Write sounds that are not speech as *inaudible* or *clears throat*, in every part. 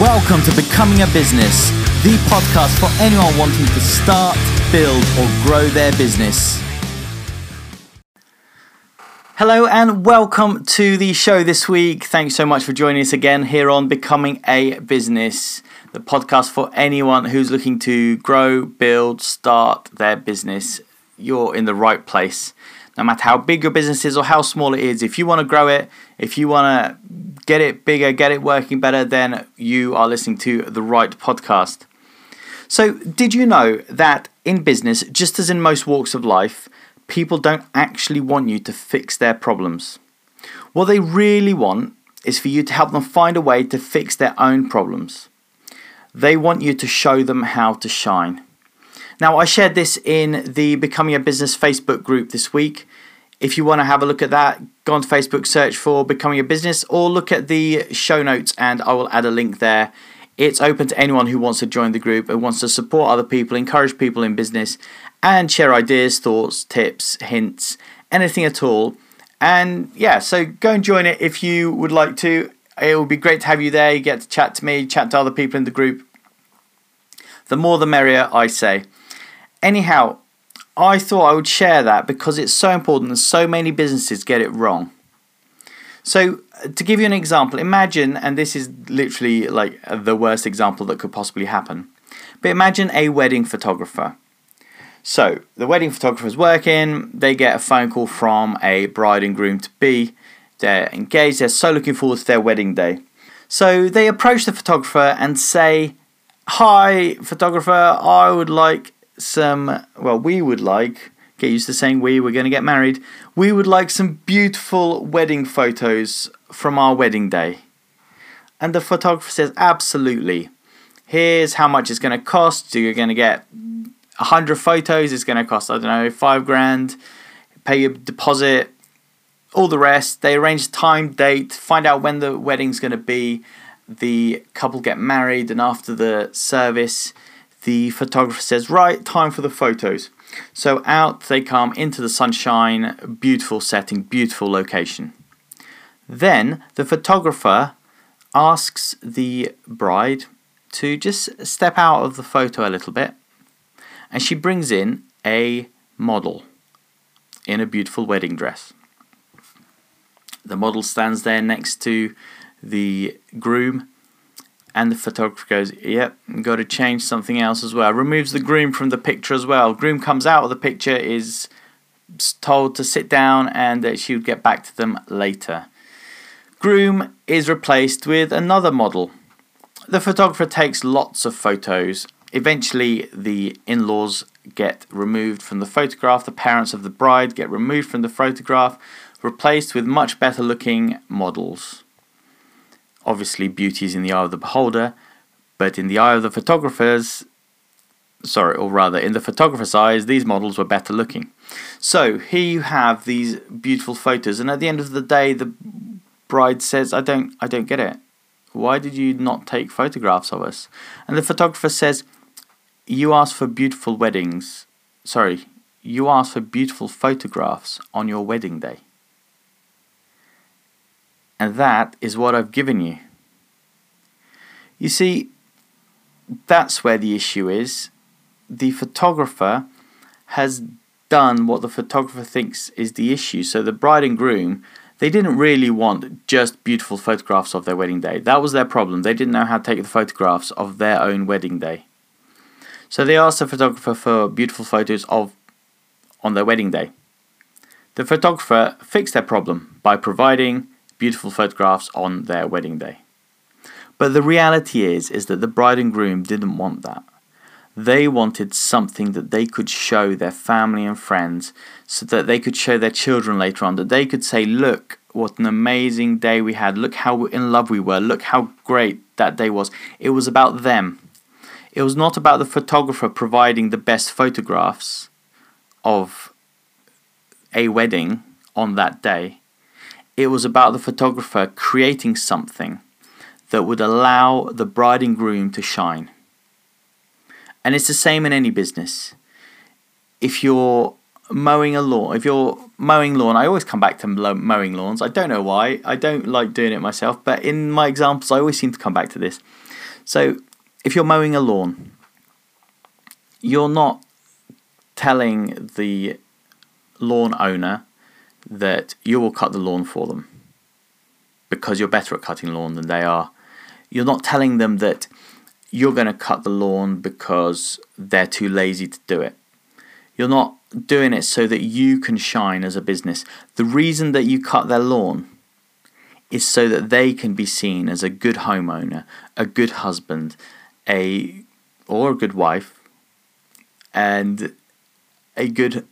Welcome to Becoming a Business, the podcast for anyone wanting to start, build, or grow their business. Hello and welcome to the show this week. Thanks so much for joining us again here on Becoming a Business, the podcast for anyone who's looking to grow, build, start their business. You're in the right place. No matter how big your business is or how small it is, if you want to grow it, if you want to get it bigger, get it working better, then you are listening to the right podcast. So, did you know that in business, just as in most walks of life, people don't actually want you to fix their problems? What they really want is for you to help them find a way to fix their own problems. They want you to show them how to shine. Now, I shared this in the Becoming a Business Facebook group this week. If you want to have a look at that, go on to Facebook, search for Becoming a Business, or look at the show notes and I will add a link there. It's open to anyone who wants to join the group and wants to support other people, encourage people in business, and share ideas, thoughts, tips, hints, anything at all. And yeah, so go and join it if you would like to. It would be great to have you there. You get to chat to me, chat to other people in the group. The more the merrier, I say. Anyhow, I thought I would share that because it's so important and so many businesses get it wrong. So, uh, to give you an example, imagine, and this is literally like the worst example that could possibly happen, but imagine a wedding photographer. So, the wedding photographer is working, they get a phone call from a bride and groom to be. They're engaged, they're so looking forward to their wedding day. So, they approach the photographer and say, Hi, photographer, I would like some, well, we would like, get used to saying we, we're going to get married, we would like some beautiful wedding photos from our wedding day. And the photographer says, absolutely. Here's how much it's going to cost. You're going to get 100 photos. It's going to cost, I don't know, five grand. Pay your deposit, all the rest. They arrange time, date, find out when the wedding's going to be. The couple get married, and after the service, the photographer says, Right, time for the photos. So out they come into the sunshine, beautiful setting, beautiful location. Then the photographer asks the bride to just step out of the photo a little bit, and she brings in a model in a beautiful wedding dress. The model stands there next to the groom and the photographer goes, Yep, got to change something else as well. Removes the groom from the picture as well. Groom comes out of the picture, is told to sit down, and that she would get back to them later. Groom is replaced with another model. The photographer takes lots of photos. Eventually, the in laws get removed from the photograph, the parents of the bride get removed from the photograph, replaced with much better looking models. Obviously, beauty is in the eye of the beholder, but in the eye of the photographers, sorry, or rather, in the photographer's eyes, these models were better looking. So here you have these beautiful photos, and at the end of the day, the bride says, "I don't, I don't get it. Why did you not take photographs of us?" And the photographer says, "You asked for beautiful weddings. Sorry, you asked for beautiful photographs on your wedding day." And that is what I've given you. You see, that's where the issue is. The photographer has done what the photographer thinks is the issue. So the bride and groom, they didn't really want just beautiful photographs of their wedding day. That was their problem. They didn't know how to take the photographs of their own wedding day. So they asked the photographer for beautiful photos of on their wedding day. The photographer fixed their problem by providing beautiful photographs on their wedding day. But the reality is is that the bride and groom didn't want that. They wanted something that they could show their family and friends so that they could show their children later on that they could say look what an amazing day we had. Look how in love we were. Look how great that day was. It was about them. It was not about the photographer providing the best photographs of a wedding on that day it was about the photographer creating something that would allow the bride and groom to shine. And it's the same in any business. If you're mowing a lawn, if you're mowing lawn, I always come back to mowing lawns. I don't know why. I don't like doing it myself, but in my examples, I always seem to come back to this. So, if you're mowing a lawn, you're not telling the lawn owner that you will cut the lawn for them because you're better at cutting lawn than they are. You're not telling them that you're going to cut the lawn because they're too lazy to do it. You're not doing it so that you can shine as a business. The reason that you cut their lawn is so that they can be seen as a good homeowner, a good husband, a or a good wife, and a good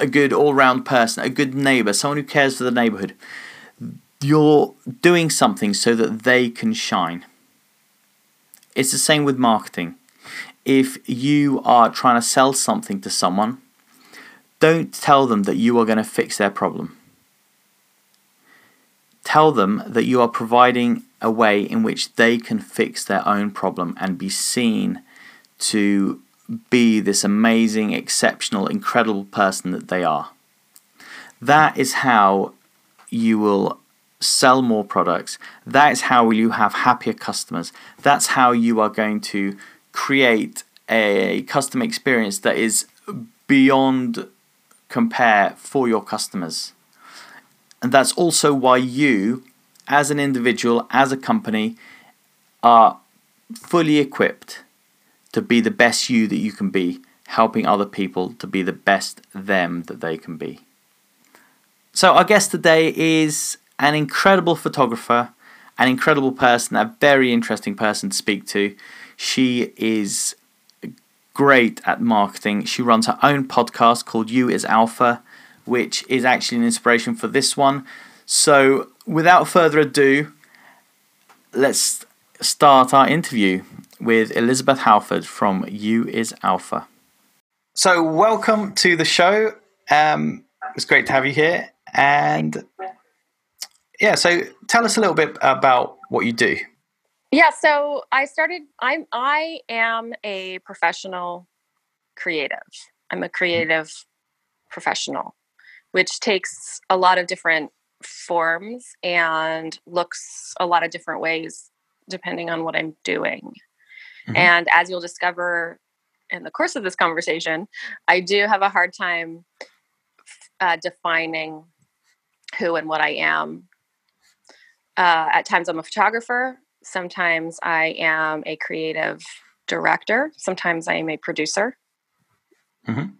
a good all-round person, a good neighbor, someone who cares for the neighborhood. You're doing something so that they can shine. It's the same with marketing. If you are trying to sell something to someone, don't tell them that you are going to fix their problem. Tell them that you are providing a way in which they can fix their own problem and be seen to be this amazing, exceptional, incredible person that they are. That is how you will sell more products. That is how you have happier customers. That's how you are going to create a customer experience that is beyond compare for your customers. And that's also why you, as an individual, as a company, are fully equipped to be the best you that you can be, helping other people to be the best them that they can be. So, our guest today is an incredible photographer, an incredible person, a very interesting person to speak to. She is great at marketing. She runs her own podcast called You is Alpha, which is actually an inspiration for this one. So, without further ado, let's start our interview with Elizabeth Halford from You is Alpha. So, welcome to the show. Um, it's great to have you here. And yeah, so tell us a little bit about what you do. Yeah, so I started I'm I am a professional creative. I'm a creative professional, which takes a lot of different forms and looks a lot of different ways depending on what I'm doing. Mm-hmm. And as you'll discover in the course of this conversation, I do have a hard time uh, defining who and what I am. Uh, at times, I'm a photographer. Sometimes, I am a creative director. Sometimes, I am a producer. Mm-hmm.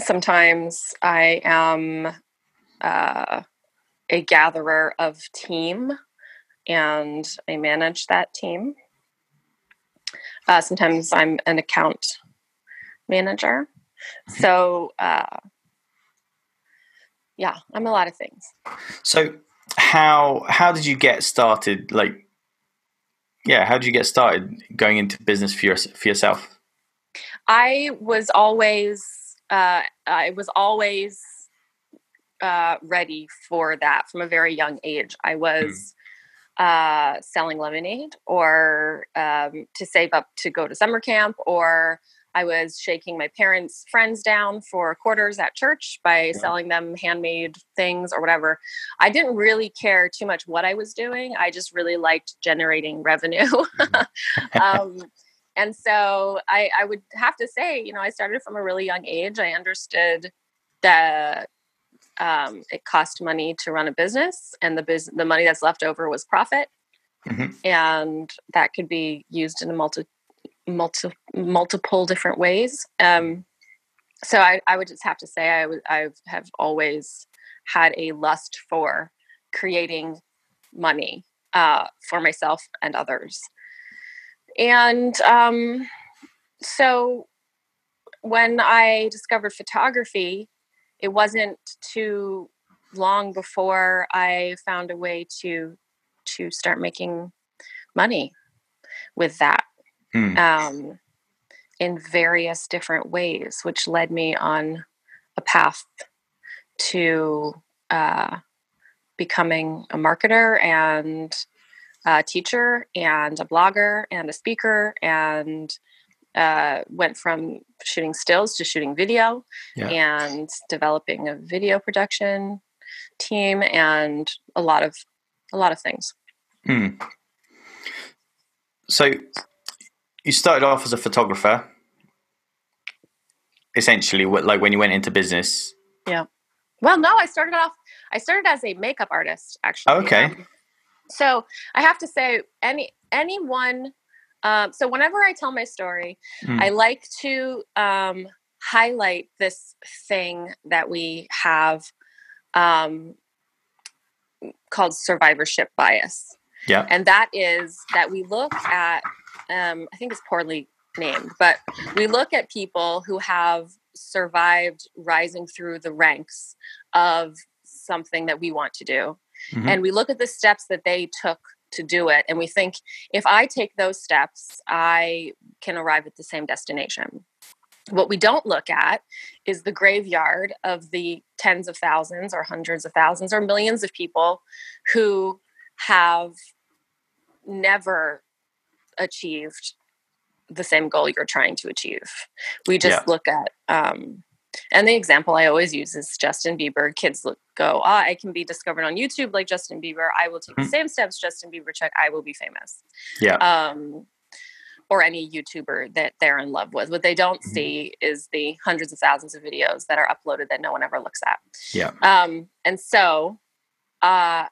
Sometimes, I am uh, a gatherer of team and I manage that team. Uh, sometimes I'm an account manager. So, uh, yeah, I'm a lot of things. So, how how did you get started? Like, yeah, how did you get started going into business for, your, for yourself? I was always uh, I was always uh, ready for that from a very young age. I was uh, selling lemonade or um, to save up to go to summer camp or I was shaking my parents' friends down for quarters at church by yeah. selling them handmade things or whatever. I didn't really care too much what I was doing. I just really liked generating revenue. Mm-hmm. *laughs* um, and so I, I would have to say, you know, I started from a really young age. I understood that um, it cost money to run a business, and the biz- the money that's left over was profit, mm-hmm. and that could be used in a multi, multi multiple different ways. Um, so I, I would just have to say I, w- I have always had a lust for creating money uh, for myself and others, and um, so when I discovered photography, it wasn't too long before I found a way to to start making money with that mm. um, in various different ways, which led me on a path to uh, becoming a marketer and a teacher and a blogger and a speaker and uh, went from shooting stills to shooting video yeah. and developing a video production team and a lot of a lot of things. Mm. so you started off as a photographer, essentially, like when you went into business. Yeah. Well, no, I started off. I started as a makeup artist, actually. okay. Um, so I have to say, any anyone. Um, so whenever I tell my story, Mm. I like to um, highlight this thing that we have um, called survivorship bias. Yeah. And that is that we look at, um, I think it's poorly named, but we look at people who have survived rising through the ranks of something that we want to do. Mhm. And we look at the steps that they took to do it. And we think, if I take those steps, I can arrive at the same destination. What we don't look at is the graveyard of the tens of thousands or hundreds of thousands or millions of people who have never achieved the same goal you're trying to achieve. We just Yeah. look at, um, and the example I always use is Justin Bieber. Kids look, go, ah, I can be discovered on YouTube like Justin Bieber. I will take the Mhm. same steps Justin Bieber took. I will be famous Yeah. um, or any YouTuber that they're in love with. What they don't Mhm. see is the hundreds of thousands of videos that are uploaded that no one ever looks at. Yeah. Um, and so, uh,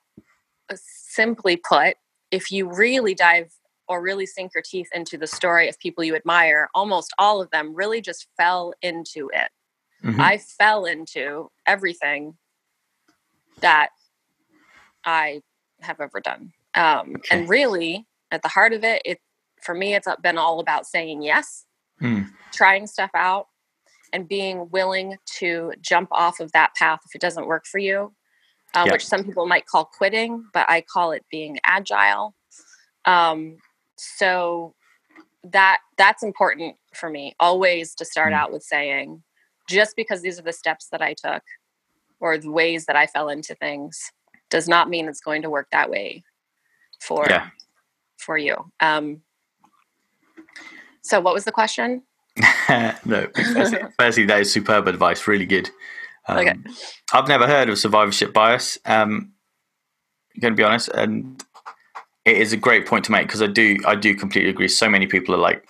simply put, if you really dive or really sink your teeth into the story of people you admire, almost all of them really just fell into it. Mhm. I fell into everything that I have ever done. Um, Okay. And really, at the heart of it, it for me, it's been all about saying yes, Mm. trying stuff out, and being willing to jump off of that path if it doesn't work for you, Yeah. which some people might call quitting, but I call it being agile. Um, so that that's important for me always to start Mm. out with saying just because these are the steps that I took or the ways that I fell into things does not mean it's going to work that way for Yeah. for you. Um, so what was the question? *laughs* *laughs* no, firstly, firstly, that is superb advice. Really good. Um, Okay. I've never heard of survivorship bias. Um, I'm going to be honest, and it is a great point to make because I do, I do completely agree. So many people are like,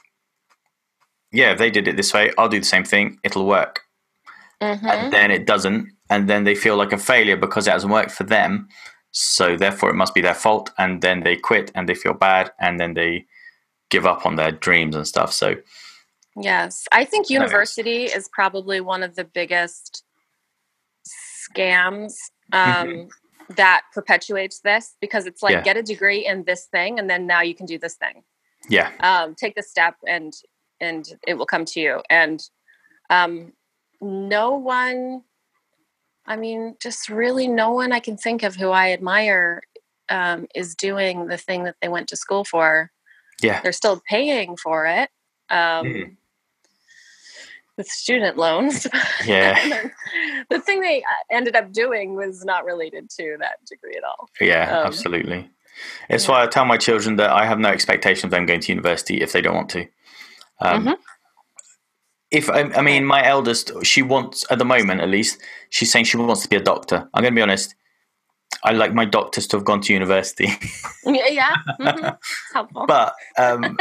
"Yeah, if they did it this way, I'll do the same thing. It'll work." Mhm. And then it doesn't, and then they feel like a failure because it hasn't worked for them. So therefore, it must be their fault, and then they quit and they feel bad, and then they give up on their dreams and stuff. So Yes, I think university is probably one of the biggest scams um, that perpetuates this because it's like Yeah. get a degree in this thing and then now you can do this thing. yeah, Um, take this step and and it will come to you. And um, no one, I mean, just really no one I can think of who I admire um, is doing the thing that they went to school for yeah, they're still paying for it um, Mhm. with student loans. *laughs* Yeah. The thing they uh, ended up doing was not related to that degree at all. yeah, Um, absolutely. It's yeah. why I tell my children that I have no expectation of them going to university if they don't want to. Um, Mhm. If I, I mean, my eldest, she wants at the moment at least, she's saying she wants to be a doctor. I'm going to be honest. I like my doctors to have gone to university, *laughs* Yeah, yeah. mhm. *laughs* Helpful. but um,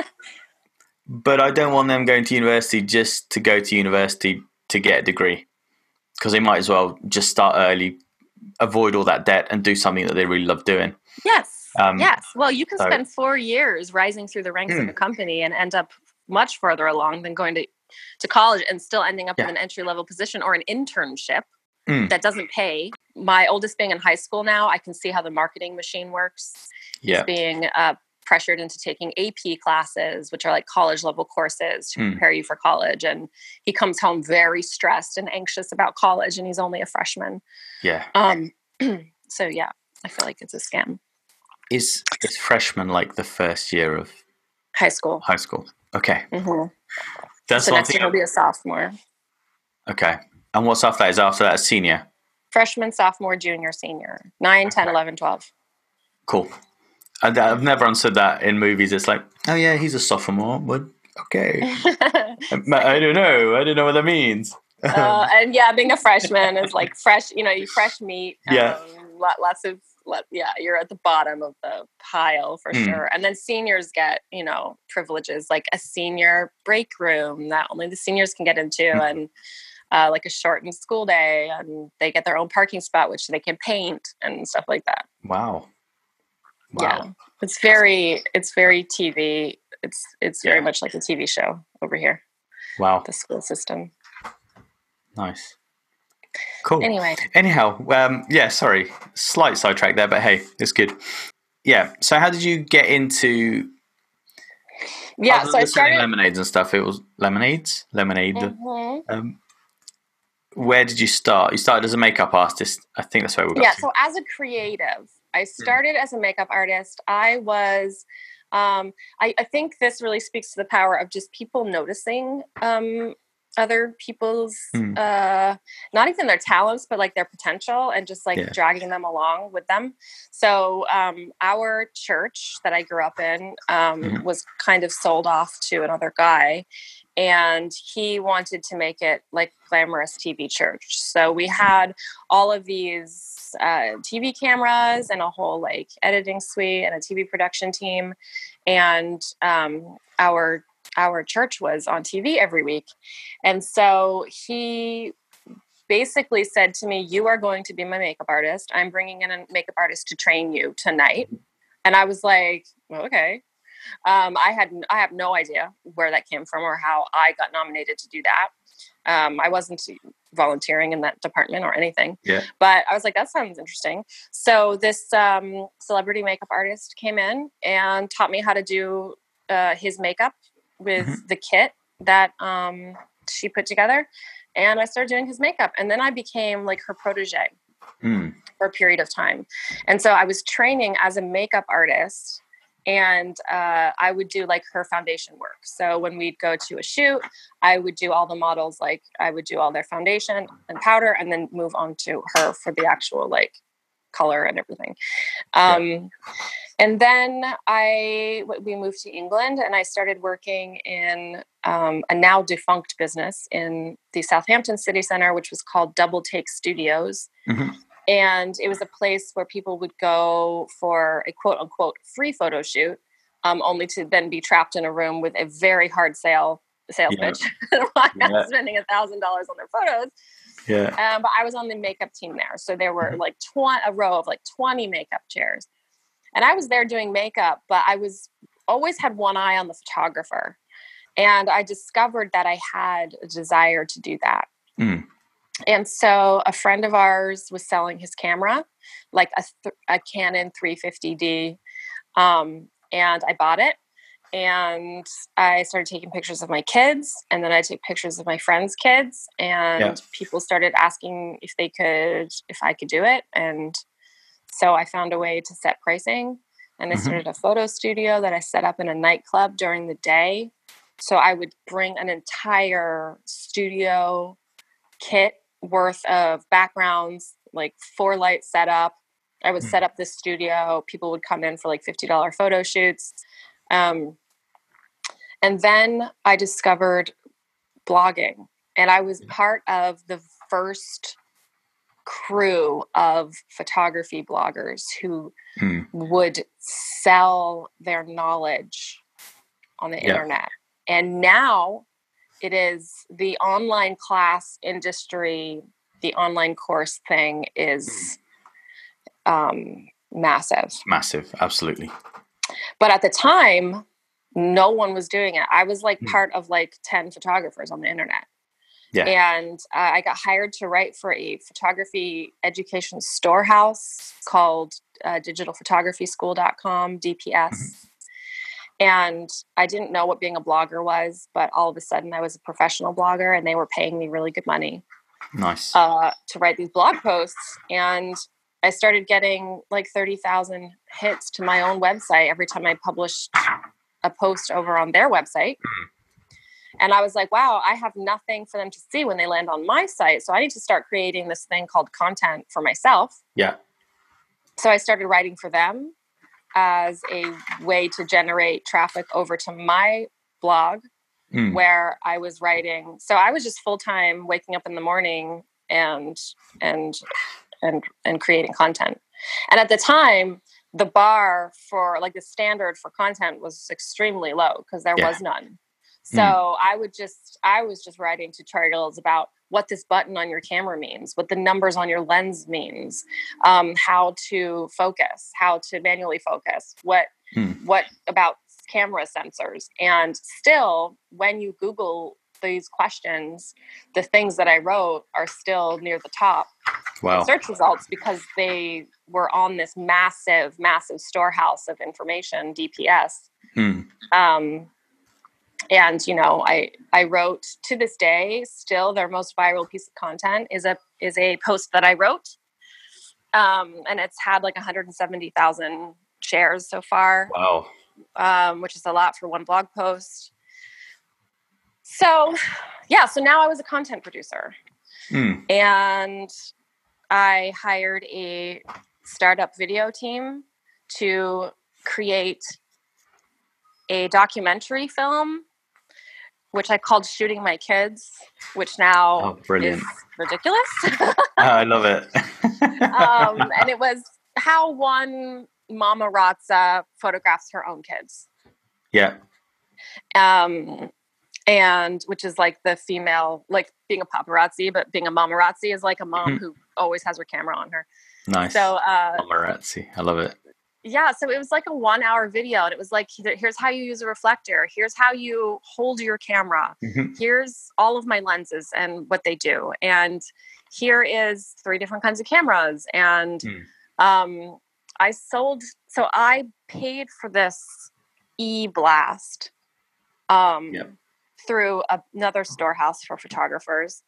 *laughs* but I don't want them going to university just to go to university to get a degree because they might as well just start early, avoid all that debt, and do something that they really love doing. yes. Um, yes. Well, you can so- spend four years rising through the ranks of Mm. a company and end up much further along than going to, to college and still ending up Yeah. in an entry level position or an internship Mm. that doesn't pay. My oldest being in high school now, I can see how the marketing machine works. Yeah, He's being uh, pressured into taking AP classes, which are like college level courses to Mm. prepare you for college. And he comes home very stressed and anxious about college, and he's only a freshman. yeah. Um, *clears throat* so yeah, I feel like it's a scam. Is is freshman like the first year of High school. high school? Okay, hmm that's So next year he'll be a sophomore. Okay, and what's after that? Is after that a senior? Freshman, sophomore, junior, senior. 9, 10, 11, 12. Cool. I, I've never answered that in movies. It's like, oh yeah, he's a sophomore, but okay. *laughs* I don't know. I don't know what that means. uh, and yeah, being a freshman is like *laughs* fresh, you know, you fresh meat. Yeah. Um, lot, lots of let, yeah, you're at the bottom of the pile for Mm. sure. And then seniors get, you know, privileges like a senior break room that only the seniors can get into, Mm. and uh, like a shortened school day, and they get their own parking spot, which they can paint and stuff like that. Wow. Wow. Yeah, it's very, it's very TV. It's it's very Yeah. much like a TV show over here. Wow. The school system. Nice. Cool. Anyway, Anyhow, um, yeah, sorry, slight sidetrack there, but hey, it's good. Yeah. So, how did you get into? yeah. So I started. lemonades and stuff. It was lemonades, lemonade. Mhm. Um, where did you start? You started as a makeup artist. I think that's where we got yeah to. so as a creative i Hmm. started as a makeup artist i was um, I, I think this really speaks to the power of just people noticing um, other people's Hmm. uh, not even their talents but like their potential and just like Yeah. dragging them along with them so um, our church that i grew up in um, Mhm. was kind of sold off to another guy and he wanted to make it like glamorous tv church so we had all of these uh, TV cameras and a whole like editing suite and a TV production team, and um, our our church was on TV every week, and so he basically said to me, "You are going to be my makeup artist. I'm bringing in a makeup artist to train you tonight," and I was like, well, "Okay." Um, I had I have no idea where that came from or how I got nominated to do that. Um, I wasn't volunteering in that department or anything. Yeah. But I was like, that sounds interesting. So this um, celebrity makeup artist came in and taught me how to do uh, his makeup with Mhm. the kit that um, she put together. And I started doing his makeup. And then I became like her protege Mm. for a period of time. And so I was training as a makeup artist and uh, I would do like her foundation work. So when we'd go to a shoot, I would do all the models, like I would do all their foundation and powder and then move on to her for the actual like color and everything. Um, And then I we moved to England and I started working in um, a now defunct business in the Southampton City Center, which was called Double Take Studios Mhm. and it was a place where people would go for a quote unquote free photo shoot, um, only to then be trapped in a room with a very hard sale sales Yeah. pitch *laughs* Yeah. *laughs* spending a thousand dollars on their photos. Yeah. Um, but I was on the makeup team there, so there were Mhm. like tw- a row of like twenty makeup chairs, and I was there doing makeup, but I was always had one eye on the photographer, and I discovered that I had a desire to do that. Mm. And so a friend of ours was selling his camera, like a, th- a Canon 350D. Um, and I bought it and I started taking pictures of my kids. And then I took pictures of my friends' kids. And Yeah. people started asking if they could, if I could do it. And so I found a way to set pricing. And I Mhm. started a photo studio that I set up in a nightclub during the day. So I would bring an entire studio kit worth of backgrounds, like four light setup. I would Hmm. set up this studio. People would come in for like $50 photo shoots. Um, and then I discovered blogging, and I was part of the first crew of photography bloggers who Mm. would sell their knowledge on the Yeah. internet. And now it is the online class industry, the online course thing is um, massive. Massive. Absolutely. But at the time, no one was doing it. I was like Hmm. part of like 10 photographers on the internet. Yeah. And uh, I got hired to write for a photography education storehouse called uh, digitalphotographyschool.com, DPS. And I didn't know what being a blogger was, but all of a sudden I was a professional blogger and they were paying me really good money Nice. uh, to write these blog posts. And I started getting like 30,000 hits to my own website every time I published a post over on their website. And I was like, wow, I have nothing for them to see when they land on my site. So I need to start creating this thing called content for myself. yeah. So I started writing for them as a way to generate traffic over to my blog Mm. where I was writing. So I was just full time waking up in the morning and and and and creating content. And at the time, the bar for like the standard for content was extremely low because there yeah. was none. So mm. I would just, I was just writing tutorials about what this button on your camera means, what the numbers on your lens means, um, how to focus, how to manually focus, what, mm. what about camera sensors. And still, when you Google these questions, the things that I wrote are still near the top wow. search results because they were on this massive, massive storehouse of information, DPS. Hmm. Um, and you know, I I wrote to this day still their most viral piece of content is a is a post that I wrote, um, and it's had like 170,000 shares so far. Wow, um, which is a lot for one blog post. So, yeah, so now I was a content producer. Mm. And I hired a startup video team to create a documentary film which I called Shooting My Kids, which now oh, brilliant. is ridiculous. oh, *laughs* I love it. *laughs* um, and it was how one mamarazzi photographs her own kids. Yeah. Um, and which is like the female, like being a paparazzi, but being a mamarazzi is like a mom mm-hmm. who always has her camera on her. Nice. So, uh, mamarazzi, I love it. Yeah, so it was like a one hour video, and it was like, here's how you use a reflector, here's how you hold your camera, mm-hmm. here's all of my lenses and what they do, and here is three different kinds of cameras. And mm. um, I sold, so I paid for this e blast. Um, yep through another storehouse for photographers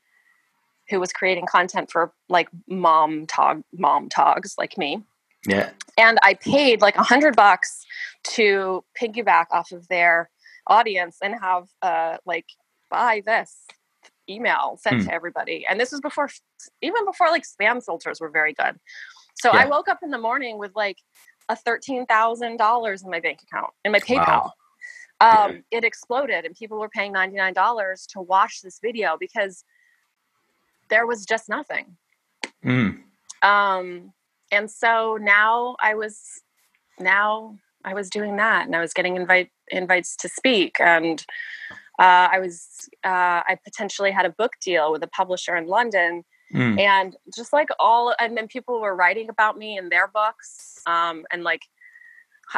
who was creating content for like mom tog mom togs like me. Yeah. And I paid like a hundred bucks to piggyback off of their audience and have uh like buy this email sent hmm. to everybody. And this was before even before like spam filters were very good. So yeah. I woke up in the morning with like a thirteen thousand dollars in my bank account in my PayPal. Wow um, it exploded and people were paying $99 to watch this video because there was just nothing mm. um, and so now i was now i was doing that and i was getting invite invites to speak and uh, i was uh, i potentially had a book deal with a publisher in london mm. and just like all and then people were writing about me in their books um, and like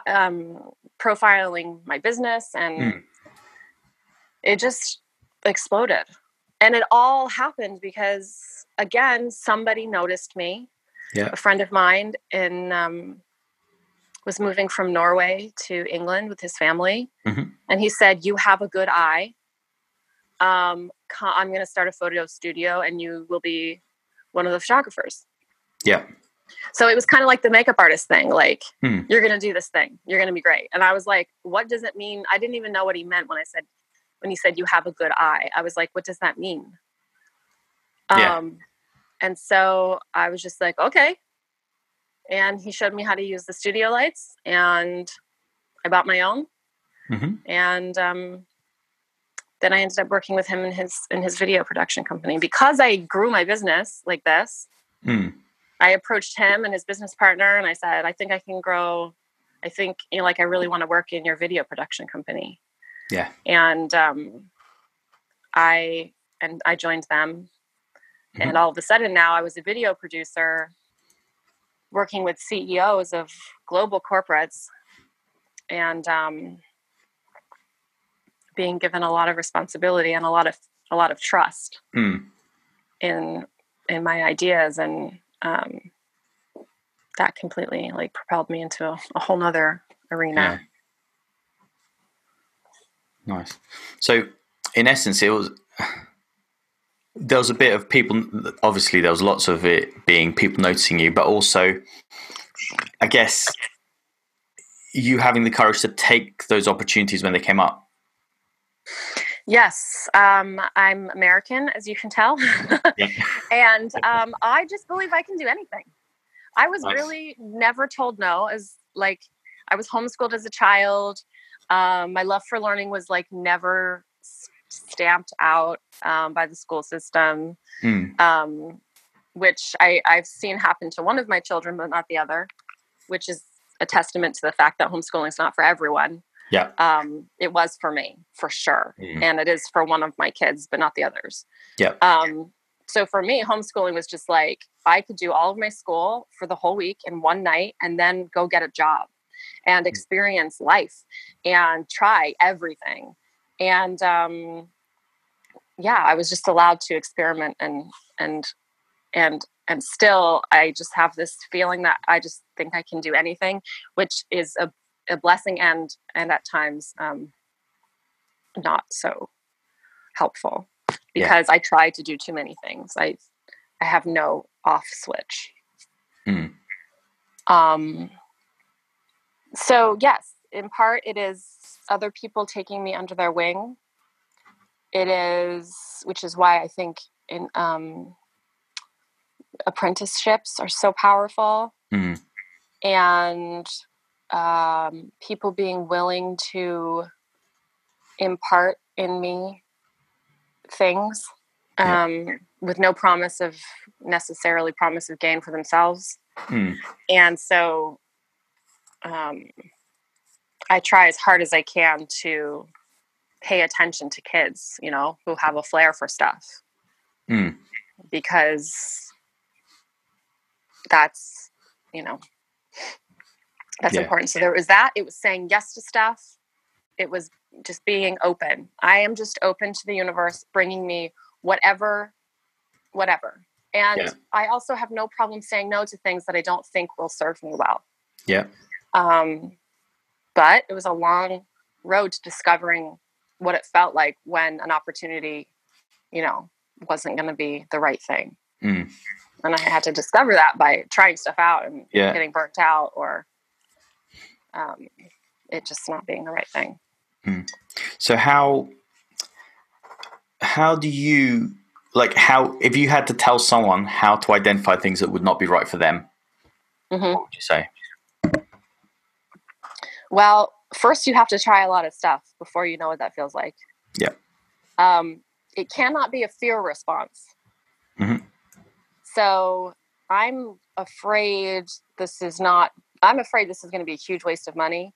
um, profiling my business and mm. it just exploded and it all happened because again somebody noticed me yeah. a friend of mine in um, was moving from norway to england with his family mm-hmm. and he said you have a good eye um, i'm going to start a photo studio and you will be one of the photographers yeah so it was kind of like the makeup artist thing like hmm. you're going to do this thing you're going to be great and i was like what does it mean i didn't even know what he meant when i said when he said you have a good eye i was like what does that mean yeah. um and so i was just like okay and he showed me how to use the studio lights and i bought my own mm-hmm. and um then i ended up working with him in his in his video production company because i grew my business like this mm I approached him and his business partner and I said, I think I can grow. I think, you know, like I really want to work in your video production company. Yeah. And um, I, and I joined them. Mm-hmm. And all of a sudden now I was a video producer working with CEOs of global corporates and um, being given a lot of responsibility and a lot of, a lot of trust mm. in, in my ideas and um, that completely like propelled me into a, a whole nother arena. Yeah. Nice. So, in essence, it was there was a bit of people. Obviously, there was lots of it being people noticing you, but also, I guess, you having the courage to take those opportunities when they came up. Yes, um, I'm American, as you can tell. *laughs* And um, I just believe I can do anything. I was nice. really never told no, as like I was homeschooled as a child. Um, my love for learning was like never stamped out um, by the school system. Mm. which I, I've seen happen to one of my children, but not the other, which is a testament to the fact that homeschooling is not for everyone. Yeah. Um, it was for me, for sure. Mhm. And it is for one of my kids, but not the others. Yeah. Um, so for me, homeschooling was just like I could do all of my school for the whole week in one night and then go get a job and experience life and try everything. And um, yeah, I was just allowed to experiment and and and and still I just have this feeling that I just think I can do anything, which is a, a blessing and and at times um, not so helpful Yeah. because I try to do too many things. I I have no off switch. Mm. Um, so yes, in part it is other people taking me under their wing. It is, which is why I think in um, apprenticeships are so powerful, Mm. and um, people being willing to impart in me things Yeah. um, with no promise of necessarily promise of gain for themselves Mm. and so um, i try as hard as i can to pay attention to kids you know who have a flair for stuff Mm. because that's you know that's Yeah. important so there was that it was saying yes to stuff it was just being open i am just open to the universe bringing me whatever whatever and Yeah. i also have no problem saying no to things that i don't think will serve me well Yeah. um, but it was a long road to discovering what it felt like when an opportunity you know wasn't going to be the right thing Mm. and i had to discover that by trying stuff out and Yeah. getting burnt out or um, it just not being the right thing So how how do you like how if you had to tell someone how to identify things that would not be right for them, hmm what would you say? Well first you have to try a lot of stuff before you know what that feels like Yeah. um, it cannot be a fear response Mhm. so i'm afraid this is not i'm afraid this is going to be a huge waste of money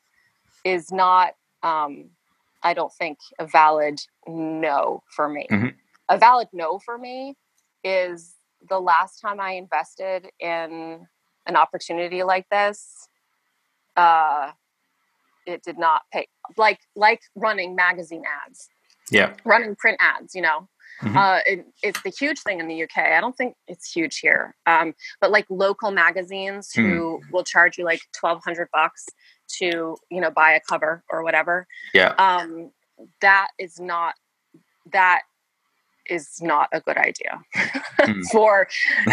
is not um, i don't think a valid no for me Mhm. a valid no for me is the last time i invested in an opportunity like this uh, it did not pay like like running magazine ads Yeah. running print ads you know Mhm. uh, it, it's the huge thing in the uk i don't think it's huge here um, but like local magazines who will charge you like 1200 bucks to you know buy a cover or whatever Yeah. um, that is not that is not a good idea *laughs* Mm. for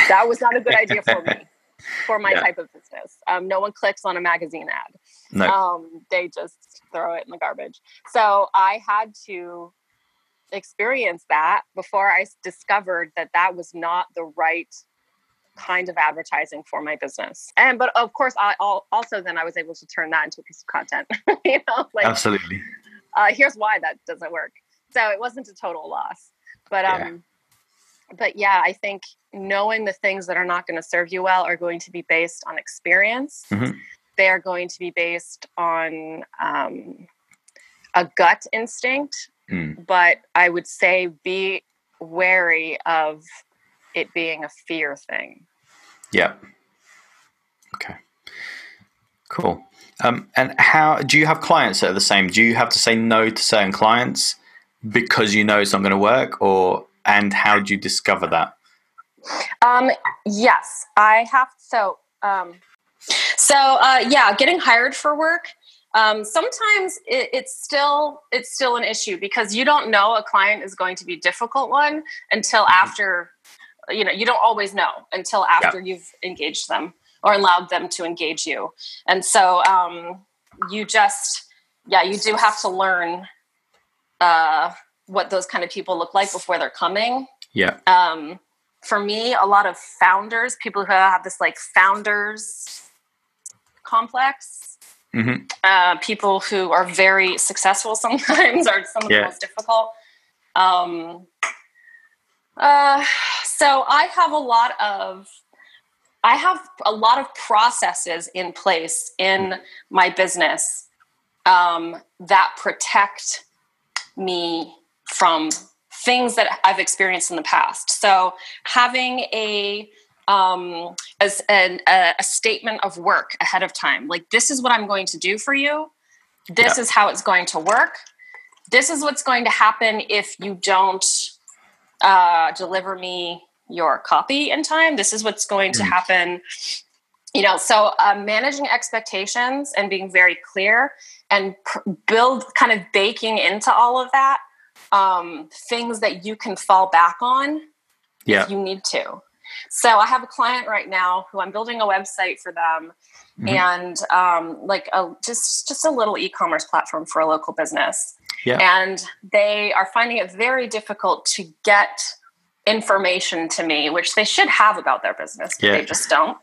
that was not a good idea for me *laughs* for my Yeah. type of business um, no one clicks on a magazine ad No. um, they just throw it in the garbage. So I had to experience that before I discovered that that was not the right kind of advertising for my business. And but of course, I also then I was able to turn that into a piece of content. *laughs* you know, like Absolutely. uh, here's why that doesn't work. So it wasn't a total loss, but Yeah. um, but yeah, I think knowing the things that are not going to serve you well are going to be based on experience. Mhm. They are going to be based on um, a gut instinct, Mm. but I would say be wary of it being a fear thing. Yeah. Okay. Cool. Um, and how do you have clients that are the same? Do you have to say no to certain clients because you know it's not going to work, or and how do you discover that? Um, yes, I have. So, um, so uh, yeah, getting hired for work. Um, sometimes it, it's still it's still an issue because you don't know a client is going to be a difficult one until after you know you don't always know until after you've engaged them or allowed them to engage you and so um, you just yeah you do have to learn uh, what those kind of people look like before they're coming Yeah. um, for me, a lot of founders, people who have this like founders complex, hmm uh, people who are very successful *laughs* sometimes are some of Yeah. the most difficult. Um, uh, So I have a lot of I have a lot of processes in place in my business um, that protect me from things that I've experienced in the past. So having a um, as an, a, a statement of work ahead of time, like this is what I'm going to do for you. This yeah. is how it's going to work. This is what's going to happen if you don't uh, deliver me your copy in time. This is what's going to mm. happen. You know, so uh, managing expectations and being very clear and pr- build kind of baking into all of that um, things that you can fall back on yeah. if you need to. So I have a client right now who I'm building a website for them, mm-hmm. and um, like a just just a little e-commerce platform for a local business. Yeah. And they are finding it very difficult to get information to me, which they should have about their business, but yeah. they just don't.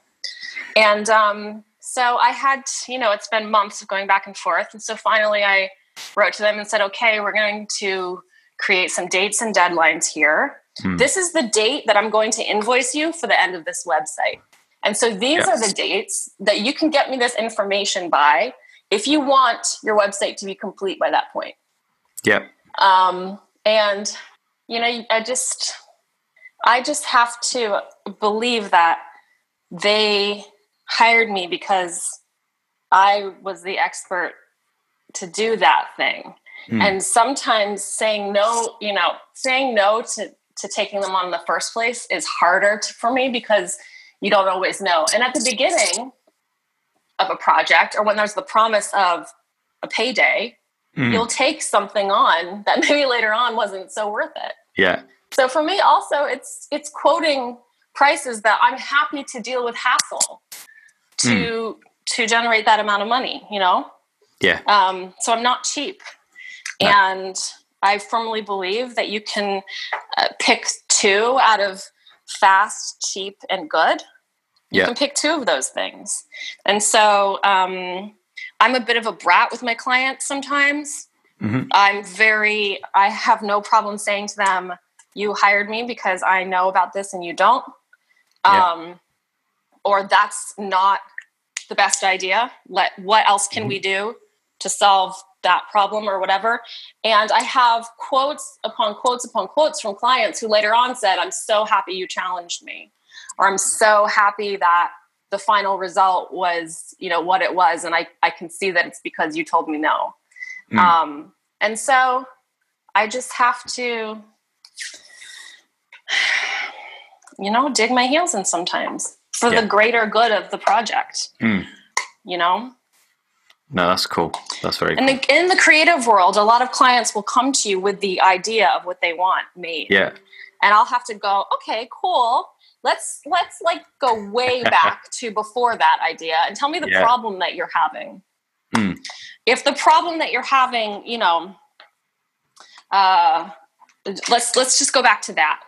And um, so I had, you know, it's been months of going back and forth. And so finally I wrote to them and said, okay, we're going to create some dates and deadlines here. Hmm. This is the date that I'm going to invoice you for the end of this website. And so these yes. are the dates that you can get me this information by if you want your website to be complete by that point. Yep. Um, and you know, I just I just have to believe that they hired me because I was the expert to do that thing. Mm. And sometimes saying no, you know, saying no to, to taking them on in the first place is harder to, for me because you don't always know. And at the beginning of a project or when there's the promise of a payday, mm. you'll take something on that *laughs* maybe later on wasn't so worth it. Yeah. So for me also it's it's quoting prices that I'm happy to deal with hassle to mm. to generate that amount of money, you know? Yeah. Um, so I'm not cheap. No. And I firmly believe that you can uh, pick two out of fast, cheap, and good. You yeah. can pick two of those things. And so um, I'm a bit of a brat with my clients sometimes. Mm-hmm. I'm very, I have no problem saying to them, you hired me because I know about this and you don't. Yeah. Um, or that's not the best idea. Let what else can mm-hmm. we do to solve that problem or whatever? And I have quotes upon quotes upon quotes from clients who later on said, "I'm so happy you challenged me," or "I'm so happy that the final result was, you know, what it was, and I I can see that it's because you told me no." Mm. Um, and so I just have to you know, dig my heels in sometimes for yeah. the greater good of the project. Mm. You know? No, that's cool. That's very and cool. The, in the creative world, a lot of clients will come to you with the idea of what they want made. Yeah. And I'll have to go, okay, cool. Let's let's like go way *laughs* back to before that idea and tell me the yeah. problem that you're having. Mm. If the problem that you're having, you know, uh, let's let's just go back to that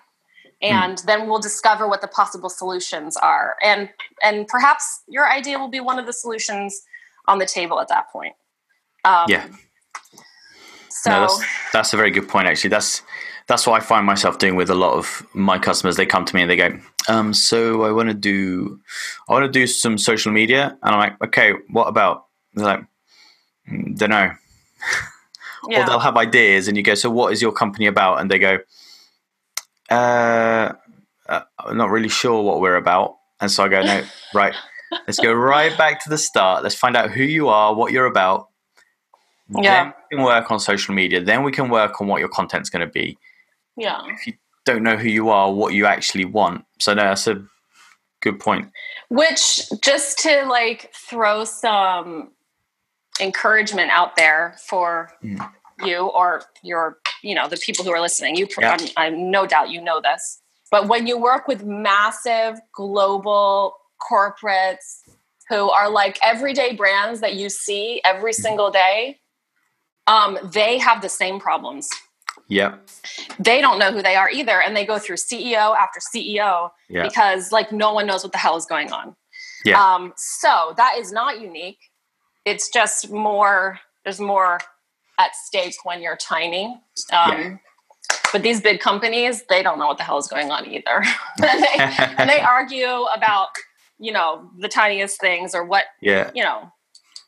Hmm. and mm. then we'll discover what the possible solutions are and and perhaps your idea will be one of the solutions on the table at that point. Um, yeah. So no, that's, that's a very good point actually. That's that's what i find myself doing with a lot of my customers. They come to me and they go um, so i want to do i want to do some social media. And i'm like okay what about they're like mm, don't know. *laughs* Yeah. or they'll have ideas and you go so what is your company about? And they go uh, uh, I'm not really sure what we're about. And so I go, no, *laughs* right, let's go right back to the start. Let's find out who you are, what you're about. Yeah. Then we can work on social media. Then we can work on what your content's going to be. Yeah. If you don't know who you are, what you actually want. So no, that's a good point. Which just to like throw some encouragement out there for mm. you or your you know the people who are listening you yeah. I'm, I'm no doubt you know this but when you work with massive global corporates who are like everyday brands that you see every mm-hmm. single day um, they have the same problems yeah they don't know who they are either and they go through ceo after ceo yeah. because like no one knows what the hell is going on yeah. um, so that is not unique it's just more there's more at stake when you're tiny. Um, yeah. but these big companies, they don't know what the hell is going on either. *laughs* and, they, and they *laughs* argue about, you know, the tiniest things or what, Yeah. you know,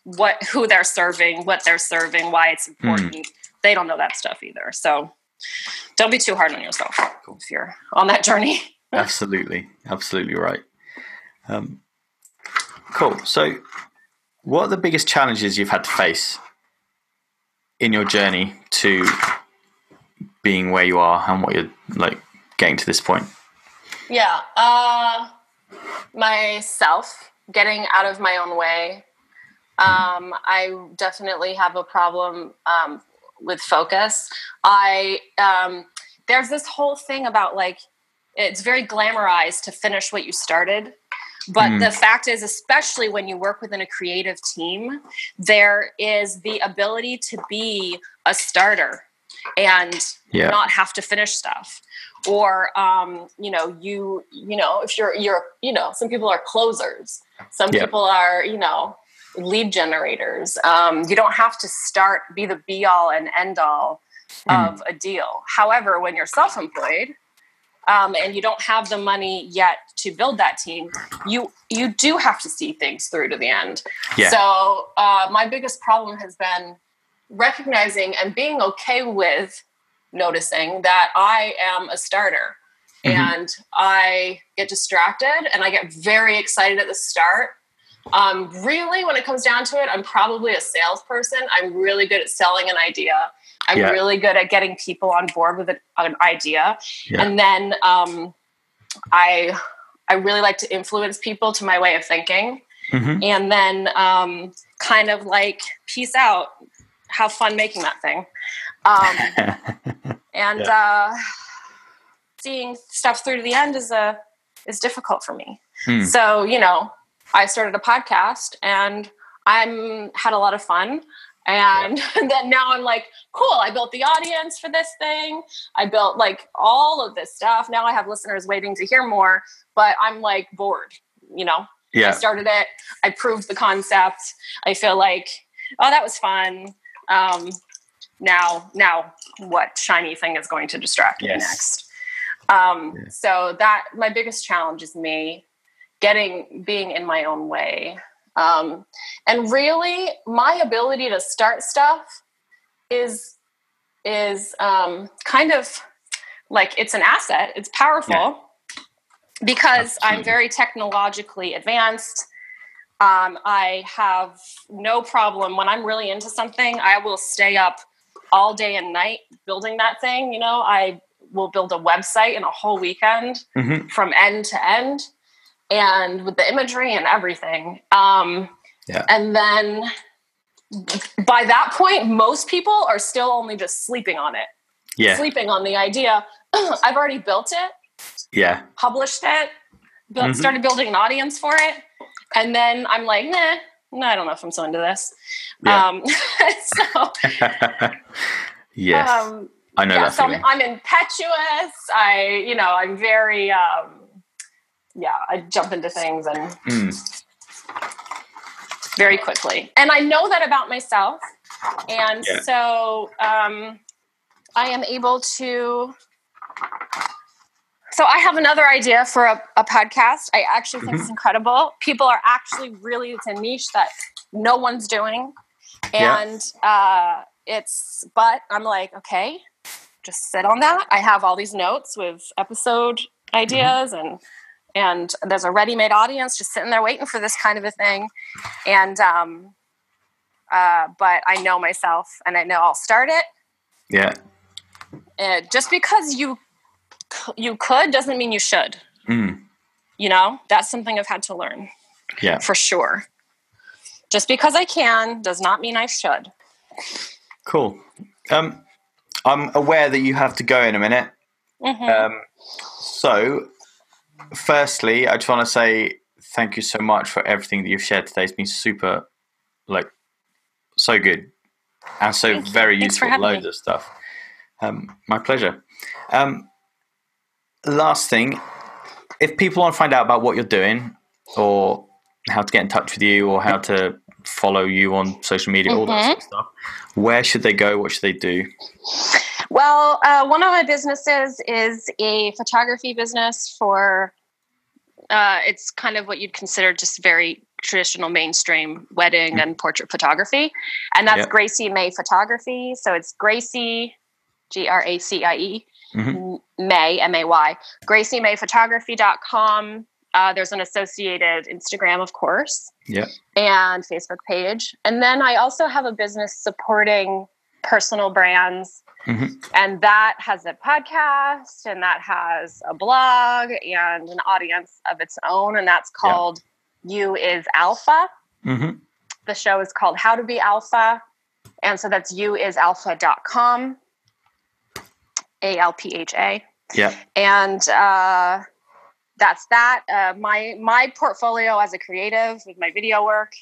what who they're serving, what they're serving, why it's important. They don't know that stuff either. So don't be too hard on yourself if you're on that journey. *laughs* Absolutely. Absolutely right. Um, cool. So, what are the biggest challenges you've had to face in your journey to being where you are and what you're like getting to this point? Yeah. Uh, myself getting out of my own way. Um, I definitely have a problem um, with focus. I um, there's this whole thing about like it's very glamorized to finish what you started. But Mm. the fact is, especially when you work within a creative team, there is the ability to be a starter and Yeah. not have to finish stuff or um, you know you you know if you're you're you know some people are closers some Yeah. people are you know lead generators um, you don't have to start be the be all and end all Mm. of a deal however when you're self-employed um, and you don't have the money yet to build that team you you do have to see things through to the end Yeah. so uh, my biggest problem has been recognizing and being okay with noticing that I am a starter Mhm. and I get distracted and I get very excited at the start. Um, really, when it comes down to it, I'm probably a salesperson. I'm really good at selling an idea. I'm Yeah. really good at getting people on board with an, an idea. Yeah. And then um, I, I really like to influence people to my way of thinking hmm and then um, kind of like peace out have fun making that thing um, *laughs* and uh, seeing stuff through to the end is a is difficult for me Hmm. so you know i started a podcast and i'm had a lot of fun and *laughs* then now i'm like cool i built the audience for this thing i built like all of this stuff now i have listeners waiting to hear more but i'm like bored you know I yeah. started it. I proved the concept. I feel like, oh, that was fun. Um, now, now, what shiny thing is going to distract me next? Um, Yeah. So that my biggest challenge is me getting being in my own way, um, and really my ability to start stuff is is um, kind of like it's an asset. It's powerful Yeah. because I'm very technologically advanced. Um, I have no problem when I'm really into something. I will stay up all day and night building that thing. You know, I will build a website in a whole weekend hmm from end to end and with the imagery and everything. Um, Yeah. And then by that point, most people are still only just sleeping on it, Yeah. sleeping on the idea. *clears throat* I've already built it, Yeah. published it, built, Mhm. started building an audience for it. And then I'm like, nah, I don't know if I'm so into this. Yeah. Um, *laughs* so, *laughs* yes. um, I know yeah, that so I'm. I'm impetuous. I, you know, I'm very, um, yeah, I jump into things and Mm. very quickly. And I know that about myself. And Yeah. so um, I am able to. So I have another idea for a, a podcast. I actually think it's incredible. People are actually really, it's a niche that no one's doing. Yeah. And uh, it's, but I'm like, okay, just sit on that. I have all these notes with episode ideas and and there's a ready-made audience just sitting there waiting for this kind of a thing and um uh but i know myself and i know i'll start it Yeah. uh, just because you you could doesn't mean you should Mm. you know that's something i've had to learn Yeah. for sure just because i can does not mean i should Cool. Um, I'm aware that you have to go in a minute. Mhm. Um, so, firstly, I just want to say thank you so much for everything that you've shared today. It's been super, like, so good and so very Thanks useful. Loads me. of stuff. Um, my pleasure. Um, last thing, if people want to find out about what you're doing or how to get in touch with you or how to follow you on social media, all that Mhm. sort of stuff, where should they go? What should they do? Well, uh, one of my businesses is a photography business for. Uh, it's kind of what you'd consider just very traditional mainstream wedding and portrait photography, and that's Yep. Gracie May Photography. So it's Gracie, G R A C I E, Mhm. May M A Y, GracieMayPhotography.com. Uh, there's an associated Instagram, of course Yeah. and Facebook page. And then I also have a business supporting personal brands. Mhm. And that has a podcast and that has a blog and an audience of its own. And that's Yeah. called You is Alpha. hmm The show is called How to Be Alpha. And so that's youisalpha.com. A L P H A Yeah. and uh, that's that. Uh, my my portfolio as a creative with my video work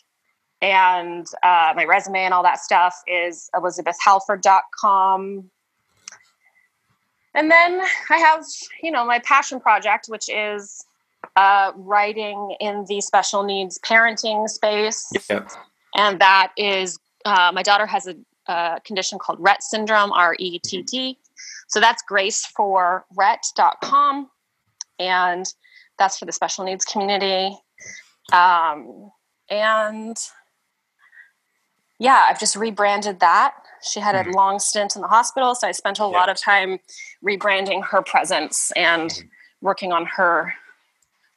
and uh, my resume and all that stuff is elizabethhalford.com. And then I have, you know, my passion project, which is uh, writing in the special needs parenting space Yeah. and that is uh, my daughter has a, a condition called Rett syndrome, R E T T. So that's graceforrett.com, and that's for the special needs community. Um, and yeah, I've just rebranded that. She had a Mhm. long stint in the hospital, so I spent a Yeah. lot of time rebranding her presence and Mhm. working on her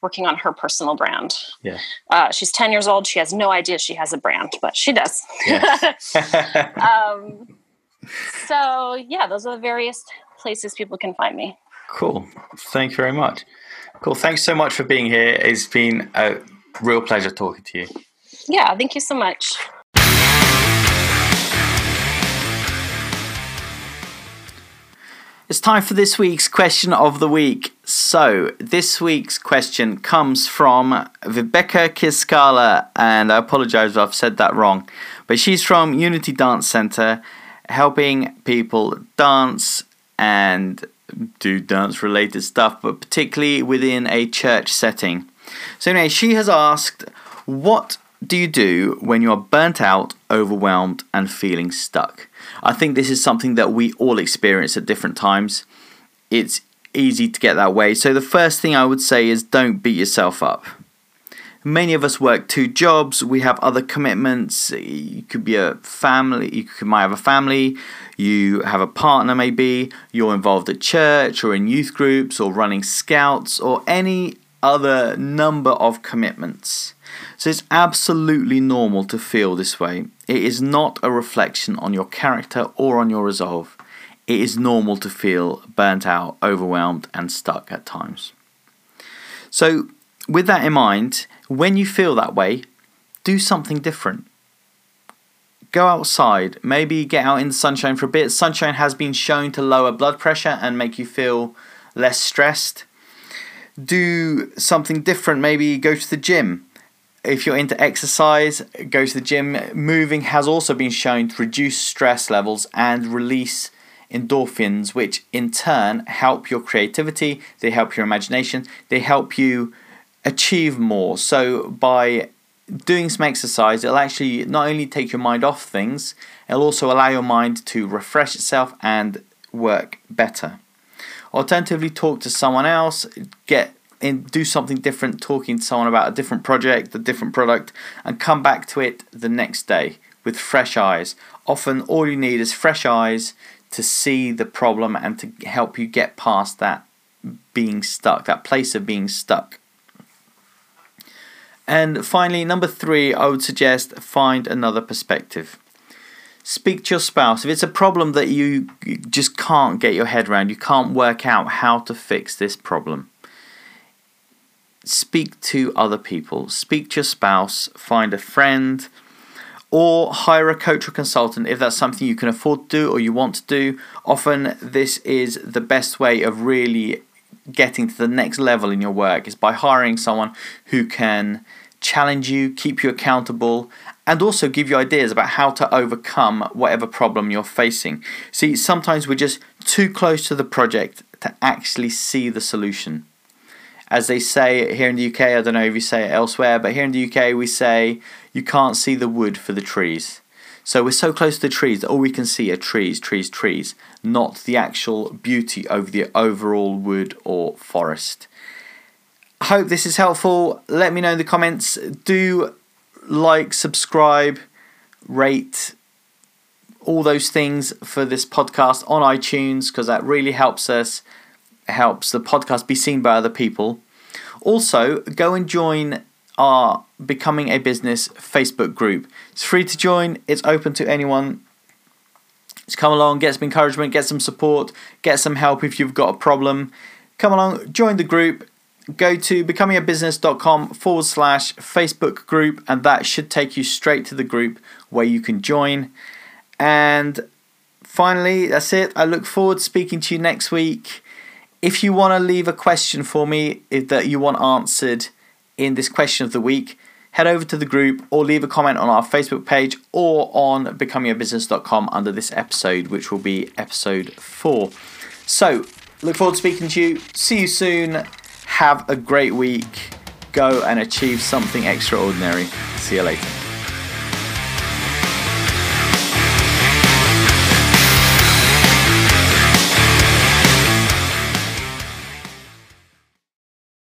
working on her personal brand. Yeah. Uh, she's 10 years old. She has no idea she has a brand, but she does. Yes. *laughs* *laughs* um, so, yeah, those are the various places people can find me. cool. Thank you very much. Cool. Thanks so much for being here. It's been a real pleasure talking to you. Yeah, thank you so much. It's time for this week's question of the week. So, this week's question comes from Vibeka Kiskala, and I apologize if I've said that wrong, but she's from Unity Dance Center, helping people dance and do dance related stuff, but particularly within a church setting. So, anyway, she has asked, What do you do when you are burnt out, overwhelmed, and feeling stuck? I think this is something that we all experience at different times. It's easy to get that way. So, the first thing I would say is don't beat yourself up. Many of us work two jobs. We have other commitments. You could be a family. You might have a family. You have a partner, maybe. You're involved at church or in youth groups or running scouts or any other number of commitments. So it's absolutely normal to feel this way. It is not a reflection on your character or on your resolve. It is normal to feel burnt out, overwhelmed, and stuck at times. So, with that in mind, when you feel that way, do something different. Go outside, maybe get out in the sunshine for a bit. Sunshine has been shown to lower blood pressure and make you feel less stressed. Do something different, maybe go to the gym if you're into exercise, go to the gym. Moving has also been shown to reduce stress levels and release endorphins, which in turn help your creativity, they help your imagination, they help you achieve more. So, by doing some exercise, it'll actually not only take your mind off things, it'll also allow your mind to refresh itself and work better. Alternatively, talk to someone else, get in, do something different, talking to someone about a different project, a different product, and come back to it the next day with fresh eyes. Often, all you need is fresh eyes to see the problem and to help you get past that being stuck, that place of being stuck. And finally, number three, I would suggest find another perspective. Speak to your spouse. If it's a problem that you just can't get your head around, you can't work out how to fix this problem, speak to other people. Speak to your spouse, find a friend, or hire a coach or consultant if that's something you can afford to do or you want to do. Often, this is the best way of really getting to the next level in your work is by hiring someone who can challenge you, keep you accountable, and also give you ideas about how to overcome whatever problem you're facing. See, sometimes we're just too close to the project to actually see the solution. As they say here in the UK, I don't know if you say it elsewhere, but here in the UK we say you can't see the wood for the trees. So we're so close to the trees that all we can see are trees, trees, trees, not the actual beauty over the overall wood or forest. I hope this is helpful. Let me know in the comments. Do like, subscribe, rate, all those things for this podcast on iTunes because that really helps us, helps the podcast be seen by other people. Also, go and join our Becoming a Business Facebook group. It's free to join, it's open to anyone. Just come along, get some encouragement, get some support, get some help if you've got a problem. Come along, join the group. Go to becomingabusiness.com forward slash Facebook group, and that should take you straight to the group where you can join. And finally, that's it. I look forward to speaking to you next week. If you want to leave a question for me that you want answered in this question of the week, head over to the group or leave a comment on our Facebook page or on becomingabusiness.com under this episode, which will be episode four. So, look forward to speaking to you. See you soon. Have a great week. Go and achieve something extraordinary. See you later.